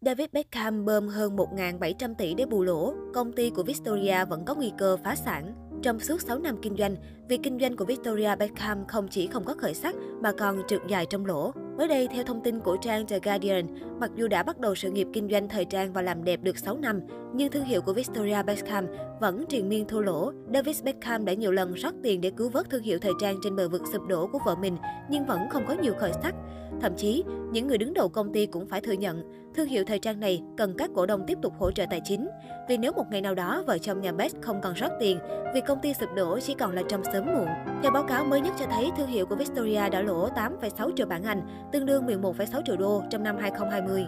David Beckham bơm hơn 1.700 tỷ để bù lỗ, công ty của Victoria vẫn có nguy cơ phá sản. Trong suốt 6 năm kinh doanh, việc kinh doanh của Victoria Beckham không chỉ không có khởi sắc mà còn trượt dài trong lỗ. Mới đây, theo thông tin của trang The Guardian, mặc dù đã bắt đầu sự nghiệp kinh doanh thời trang và làm đẹp được 6 năm, nhưng thương hiệu của Victoria Beckham vẫn triền miên thua lỗ. David Beckham đã nhiều lần rót tiền để cứu vớt thương hiệu thời trang trên bờ vực sụp đổ của vợ mình, nhưng vẫn không có nhiều khởi sắc. Thậm chí, những người đứng đầu công ty cũng phải thừa nhận, thương hiệu thời trang này cần các cổ đông tiếp tục hỗ trợ tài chính. Vì nếu một ngày nào đó vợ chồng nhà beck không còn rót tiền, việc công ty sụp đổ chỉ còn là trong sớm muộn. Theo báo cáo mới nhất cho thấy, thương hiệu của Victoria đã lỗ 8,6 triệu bảng Anh, tương đương 11,6 triệu đô trong năm 2020.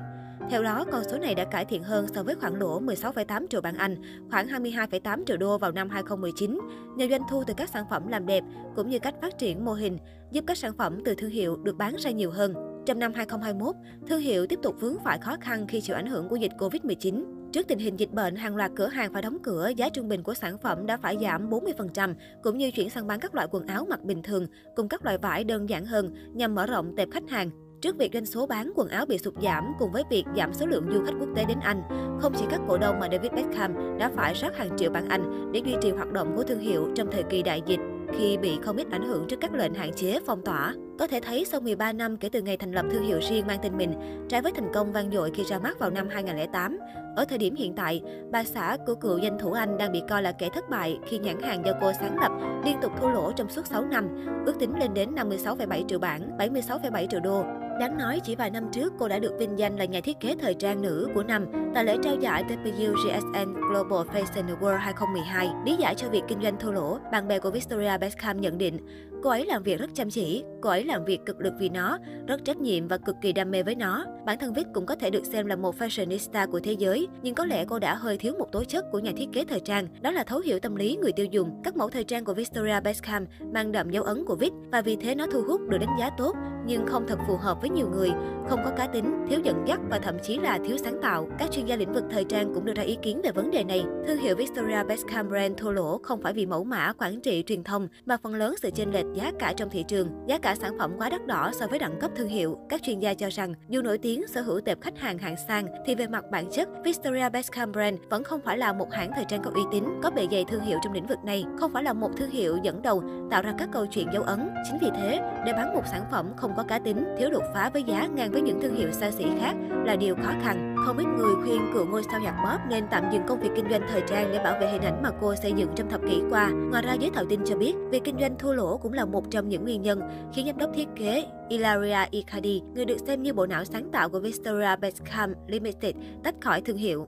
Theo đó, con số này đã cải thiện hơn so với khoản lỗ 16,8 triệu bảng Anh, khoảng 22,8 triệu đô vào năm 2019, nhờ doanh thu từ các sản phẩm làm đẹp cũng như cách phát triển mô hình, giúp các sản phẩm từ thương hiệu được bán ra nhiều hơn. Trong năm 2021, thương hiệu tiếp tục vướng phải khó khăn khi chịu ảnh hưởng của dịch Covid-19. Trước tình hình dịch bệnh, hàng loạt cửa hàng phải đóng cửa, giá trung bình của sản phẩm đã phải giảm 40%, cũng như chuyển sang bán các loại quần áo mặc bình thường cùng các loại vải đơn giản hơn nhằm mở rộng tệp khách hàng. Trước việc doanh số bán quần áo bị sụt giảm cùng với việc giảm số lượng du khách quốc tế đến Anh, không chỉ các cổ đông mà David Beckham đã phải rót hàng triệu bảng Anh để duy trì hoạt động của thương hiệu trong thời kỳ đại dịch khi bị không ít ảnh hưởng trước các lệnh hạn chế phong tỏa. Có thể thấy sau 13 năm kể từ ngày thành lập thương hiệu riêng mang tên mình, trái với thành công vang dội khi ra mắt vào năm 2008, ở thời điểm hiện tại, bà xã của cựu danh thủ Anh đang bị coi là kẻ thất bại khi nhãn hàng do cô sáng lập liên tục thua lỗ trong suốt 6 năm, ước tính lên đến 56,7 triệu bảng, 76,7 triệu đô. Đáng nói, chỉ vài năm trước, cô đã được vinh danh là nhà thiết kế thời trang nữ của năm tại lễ trao giải TPU GSN Global Fashion Award 2012. Lý giải cho việc kinh doanh thua lỗ, bạn bè của Victoria Beckham nhận định, cô ấy làm việc rất chăm chỉ, cô ấy làm việc cực lực vì nó, rất trách nhiệm và cực kỳ đam mê với nó. Bản thân Vic cũng có thể được xem là một fashionista của thế giới, nhưng có lẽ cô đã hơi thiếu một tố chất của nhà thiết kế thời trang, đó là thấu hiểu tâm lý người tiêu dùng. Các mẫu thời trang của Victoria Beckham mang đậm dấu ấn của Vic và vì thế nó thu hút được đánh giá tốt, nhưng không thật phù hợp với nhiều người, không có cá tính, thiếu dẫn dắt và thậm chí là thiếu sáng tạo. Các chuyên gia lĩnh vực thời trang cũng đưa ra ý kiến về vấn đề này. Thương hiệu Victoria Beckham brand thua lỗ không phải vì mẫu mã, quản trị, truyền thông, mà phần lớn sự chênh lệch giá cả trong thị trường. Giá cả sản phẩm quá đắt đỏ so với đẳng cấp thương hiệu. Các chuyên gia cho rằng, dù nổi tiếng sở hữu tệp khách hàng hạng sang, thì về mặt bản chất, Victoria Beckham brand vẫn không phải là một hãng thời trang có uy tín, có bề dày thương hiệu trong lĩnh vực này, không phải là một thương hiệu dẫn đầu tạo ra các câu chuyện dấu ấn. Chính vì thế, để bán một sản phẩm không có cá tính, thiếu đột phá với giá ngang với những thương hiệu xa xỉ khác là điều khó khăn. Không ít người khuyên cựu ngôi sao nhạc pop nên tạm dừng công việc kinh doanh thời trang để bảo vệ hình ảnh mà cô xây dựng trong thập kỷ qua. Ngoài ra, giới thạo tin cho biết, việc kinh doanh thua lỗ cũng là là một trong những nguyên nhân khiến giám đốc thiết kế Ilaria Icardi, người được xem như bộ não sáng tạo của Victoria Beckham Limited, tách khỏi thương hiệu.